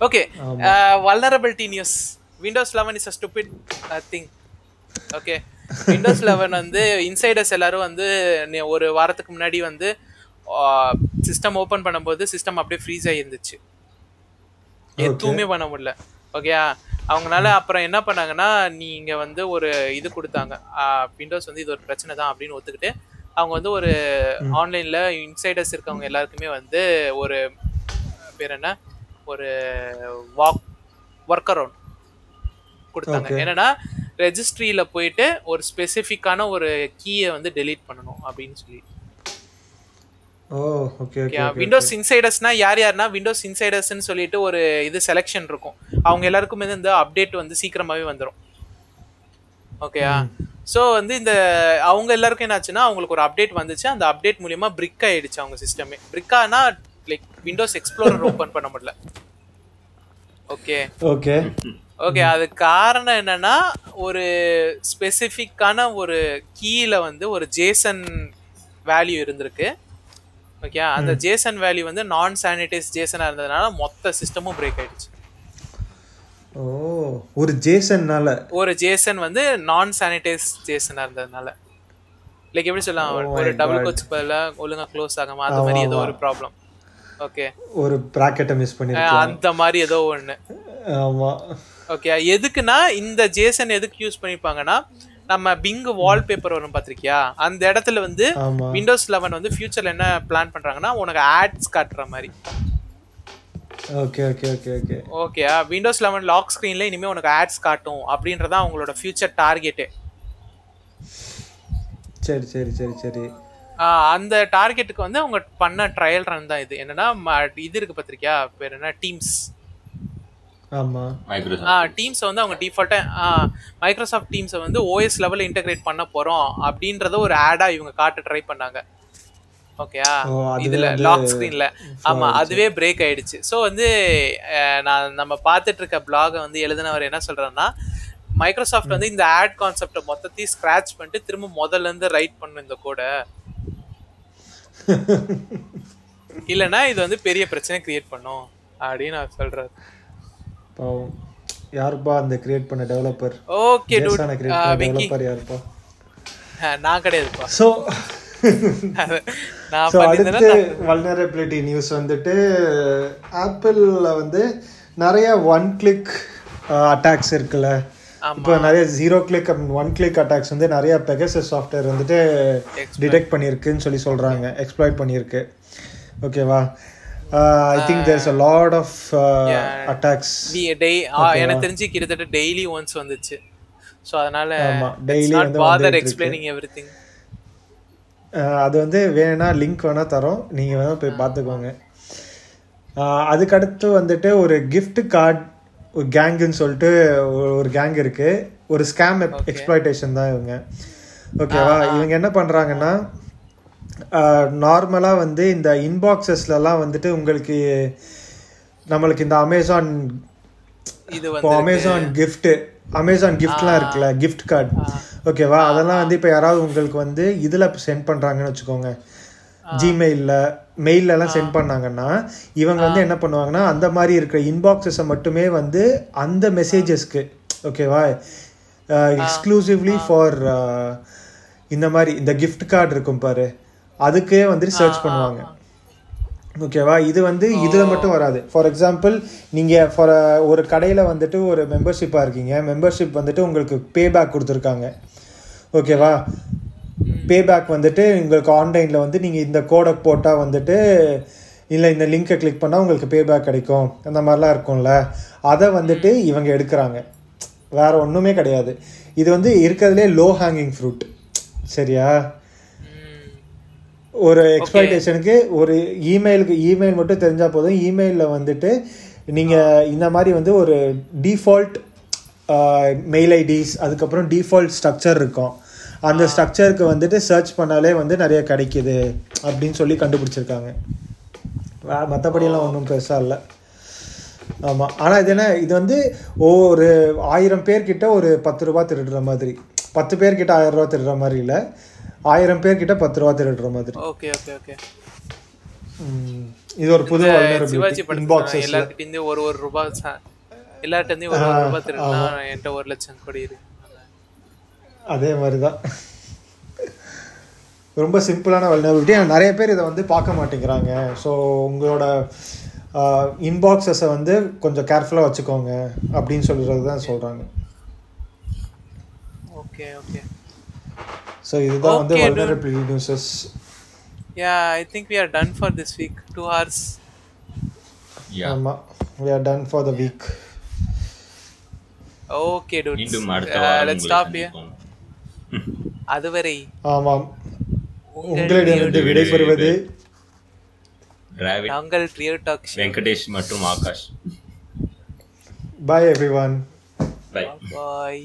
Okay vulnerability news Windows eleven is a stupid thing okay Windows eleven வந்து insiders எல்லாரும் வந்து ஒரு வாரத்துக்கு முன்னாடி வந்து சிஸ்டம் ஓப்பன் பண்ணும்போது சிஸ்டம் அப்படியே ஃப்ரீஸ் ஆகிருந்துச்சு எதுவுமே பண்ண முடியல. ஓகே அவங்கனால அப்புறம் என்ன பண்ணாங்கன்னா நீங்க வந்து ஒரு இது கொடுத்தாங்க. விண்டோஸ் வந்து இது ஒரு பிரச்சனை தான் அப்படின்னு ஒத்துக்கிட்டு அவங்க வந்து ஒரு ஆன்லைன்ல இன்சைடர்ஸ் இருக்கவங்க எல்லாருக்குமே வந்து ஒரு பேர் என்ன? ஒரு வாக் ஒர்க் அரவுண்ட் கொடுத்தாங்க. என்னன்னா ரெஜிஸ்ட்ரியில போயிட்டு ஒரு ஸ்பெசிஃபிக்கான ஒரு கீயை வந்து டெலீட் பண்ணணும் அப்படின்னு சொல்லி. விண்டோஸ் இன்சைடர்ஸ்னா யார் யாருன்னா விண்டோஸ் இன்சைடர்ஸ்னு சொல்லிட்டு ஒரு இது செலெக்ஷன் இருக்கும். அவங்க எல்லாருக்குமே இந்த அப்டேட் வந்து சீக்கிரமாவே வந்துடும் ஓகேயா ஸோ வந்து இந்த அவங்க எல்லாருக்கும் என்னாச்சுன்னா அவங்களுக்கு ஒரு அப்டேட் வந்துச்சு. அந்த அப்டேட் மூலியமா பிரிக் ஆயிடுச்சு அவங்க சிஸ்டமே பிரிக்கானா லைக் விண்டோஸ் எக்ஸ்ப்ளோரர் ஓப்பன் பண்ண முடியல. ஓகே ஓகே ஓகே அது காரணம் என்னன்னா ஒரு ஸ்பெசிஃபிக்கான ஒரு கீல வந்து ஒரு ஜேசன் வேல்யூ இருந்திருக்கு. ஓகே அந்த ஜேசன் வேல்யூ வந்து நான் சானிடைஸ் ஜேசனா இருந்ததுனால மொத்த சிஸ்டமும் பிரேக் ஆயிடுச்சு. ஓ ஒரு ஜேசன்னால ஒரு ஜேசன் வந்து நான் சானிடைஸ் ஜேசனா இருந்ததுனால. லைக் எப்படி சொல்லலாம்? ஒரு டபுள் கோச் பதிலா ஒழுங்கா க்ளோஸ் ஆகாம அந்த மாதிரி ஏதோ ஒரு ப்ராப்ளம் ஓகே ஒரு ப்ராக்கெட்டை மிஸ் பண்ணிருக்கேன் அந்த மாதிரி ஏதோ ஒண்ணு. ஆமா. ஓகே எதுக்குன்னா இந்த ஜேசன் எதுக்கு யூஸ் பண்ணிருப்பாங்கன்னா நம்ம பிங் வால்பேப்பர் வரும் பாத்திருக்கியா அந்த இடத்துல வந்து விண்டோஸ் லெவன் வந்து ஃபியூச்சர்ல என்ன பிளான் பண்றாங்கன்னா உனக்கு ஆட்ஸ் காட்டுற மாதிரி. Okay okay okay okay okay Windows eleven lock ஸ்க்ரீன்ல இனிமே உனக்கு ஆட்ஸ் காட்டும் அப்படின்றதா அவங்களோட ஃபியூச்சர் டார்கெட்டே சரி சரி சரி சரி. அந்த டார்கெட்டுக்கு வந்து அவங்க பண்ண ட்ரையல் ரன் தான் இது. என்னன்னா இது இருக்கு பாத்திருக்கியா? பேர் என்ன? டீம்ஸ் டீம்ஸை வந்து அவங்க டிஃபால்ட்டாக மைக்ரோசாஃப்ட் டீம்ஸை வந்து ஓஎஸ் லெவலில் இன்டகிரேட் பண்ண போகிறோம் அப்படின்றத ஒரு ஆடாக இவங்க காட்ட ட்ரை பண்ணாங்க. ஓகேயா இதுல லாக் ஸ்க்ரீன்ல ஆமா அதுவே பிரேக் ஆயிடுச்சு. ஸோ வந்து நான் நம்ம பார்த்துட்டு இருக்க பிளாகை வந்து எழுதினவர் என்ன சொல்றாருன்னா மைக்ரோசாஃப்ட் வந்து இந்த ஆட் கான்செப்டை மொத்தத்தையும் ஸ்கிராச் பண்ணிட்டு திரும்ப முதல்ல இருந்து ரைட் பண்ணும் இந்த கோட இல்லைன்னா இது வந்து பெரிய பிரச்சனை கிரியேட் பண்ணும் அப்படின்னு அவர் சொல்றாரு பாவம் யாருப்பா அந்த கிரியேட் பண்ண டெவலப்பர் ஓகே டெவலப்பர் யாருப்பா? நான் கிடையாதுப்பா. ஸோ நான் பண்ணியிருந்தேன்னா அடுத்து வல்னரபிலிட்டி நியூஸ் வந்துட்டு ஆப்பிளில் வந்து நிறைய ஒன் கிளிக் அட்டாக்ஸ் இருக்குல்ல. இப்போ நிறைய zero click one click attacks வந்து நிறைய பெகசஸ் சாஃப்ட்வேர் வந்துட்டு டிடெக்ட் பண்ணியிருக்குன்னு சொல்லி சொல்கிறாங்க எக்ஸ்ப்ளாய்ட் பண்ணியிருக்கு. ஓகேவா? I think there's a lot of attacks எனக்கு தெரிஞ்சு கிட்டத்தட்ட டெய்லி ஒன்ஸ் வந்துச்சு. ஸோ அதனால நாட் வந்து பாதர் எக்ஸ்பிளைனிங் எவ்ரி திங் அது வந்து வேணா லிங்க் வேணா தரோம். நீங்கள் வேணா போய் பார்த்துக்கோங்க. ஆஹ் அதுக்கடுத்து வந்துட்டு ஒரு gift கார்டு ஒரு கேங்குன்னு சொல்லிட்டு ஒரு- கேங் இருக்கு. ஒரு ஸ்கேம் எக்ஸ்ப்ளாய்டேஷன் தான் இவங்க. ஓகேவா இவங்க என்ன பண்ணுறாங்கன்னா நார்மலாக வந்து இந்த இன்பாக்ஸஸ்லலாம் வந்துட்டு உங்களுக்கு நம்மளுக்கு இந்த அமேசான் இது இப்போ அமேசான் gift அமேசான் கிஃப்ட்லாம் இருக்குல்ல gift கார்டு ஓகேவா அதெல்லாம் வந்து இப்போ யாராவது உங்களுக்கு வந்து இதில் சென்ட் பண்ணுறாங்கன்னு வச்சுக்கோங்க. ஜிமெயிலில் மெயிலெல்லாம் சென்ட் பண்ணாங்கன்னா இவங்க வந்து என்ன பண்ணுவாங்கன்னா அந்த மாதிரி இருக்கிற இன்பாக்ஸஸை மட்டுமே வந்து அந்த மெசேஜஸ்க்கு ஓகேவா எக்ஸ்க்ளூசிவ்லி ஃபார் இந்த மாதிரி இந்த gift கார்டு இருக்கும் பாரு. அதுக்கே வந்துட்டு சர்ச் பண்ணுவாங்க. ஓகேவா இது வந்து இதுல மட்டும் வராது. ஃபார் எக்ஸாம்பிள் நீங்க ஃபார் ஒரு கடையில வந்துட்டு ஒரு மெம்பர்ஷிப்பா இருக்கீங்க. மெம்பர்ஷிப் வந்துட்டு உங்களுக்கு பே பேக் கொடுத்துருக்காங்க. ஓகேவா பே பேக் வந்துட்டு உங்களுக்கு ஆன்லைனில் வந்து நீங்கள் இந்த கோடை போட்டால் வந்துட்டு இல்லை இந்த லிங்கை கிளிக் பண்ணால் உங்களுக்கு பே பேக் கிடைக்கும். அந்த மாதிரிலாம் இருக்கும்ல. அதை வந்துட்டு இவங்க எடுக்கிறாங்க. வேற ஒன்றுமே கிடையாது. இது வந்து இருக்கிறதுலே லோ ஹேங்கிங் ஃப்ரூட் சரியா? ஒரு எக்ஸ்பெக்டேஷனுக்கு ஒரு இமெயிலுக்கு இமெயில் மட்டும் தெரிஞ்சால் போதும். இமெயிலில் வந்துட்டு நீங்கள் இந்த மாதிரி வந்து ஒரு டிஃபால்ட் மெயில் ஐடிஸ் அதுக்கப்புறம் டிஃபால்ட் ஸ்ட்ரக்சர் இருக்கும். அந்த ஸ்ட்ரக்சருக்கு வந்துட்டு சர்ச் பண்ணாலே வந்து நிறைய கிடைக்குது அப்படின்னு சொல்லி கண்டுபிடிச்சிருக்காங்க. மற்றபடியெல்லாம் ஒன்றும் பெருசாக இல்லை. ஆமாம் ஆனால் இது என்ன இது வந்து ஒரு ஆயிரம் பேர்கிட்ட ஒரு பத்து ரூபா திருடுற மாதிரி. பத்து பேர்கிட்ட ஆயிரம் ரூபா திருடுற மாதிரி இல்லை. ஆயிரம் பேர்கிட்ட பத்து ரூபா திருடுற மாதிரி. Okay okay okay. இது ஒரு புது சிவாஜி இன்பாக்ஸஸ் எல்லார்கிட்டயும் ஒரு ஒரு ரூபாய் ச- எல்லார்கிட்டயும் ஒரு ஒரு ரூபாய் திருடினா என்கிட்ட ஒரு லட்சம் கோடி இருக்கு. அதே மாதிரி தான் ரொம்ப சிம்பிளான வல்னரபிலிட்டி நிறைய பேர் இதை வந்து பார்க்க மாட்டேங்கிறாங்க. ஸோ உங்களோட இன்பாக்ஸஸை வந்து கொஞ்சம் கேர்ஃபுல்லாக வச்சுக்கோங்க அப்படின்னு சொல்கிறது தான் சொல்கிறாங்க ஓகே ஓகே ஸோ இதுதான் வந்து. Vulnerability newses yeah I think we are done for this week two hours yeah ஆமாம் we are done for the week. Okay dude மீண்டும் அடுத்த வாரம் லெட்ஸ் ஸ்டாப் ஹியர். அதுவரை ஆமாம். உங்களிடமிருந்து விடைபெறுவது நாங்கள் கிளியர் டாக் வெங்கடேஷ் மற்றும் Akash. Bye everyone bye bye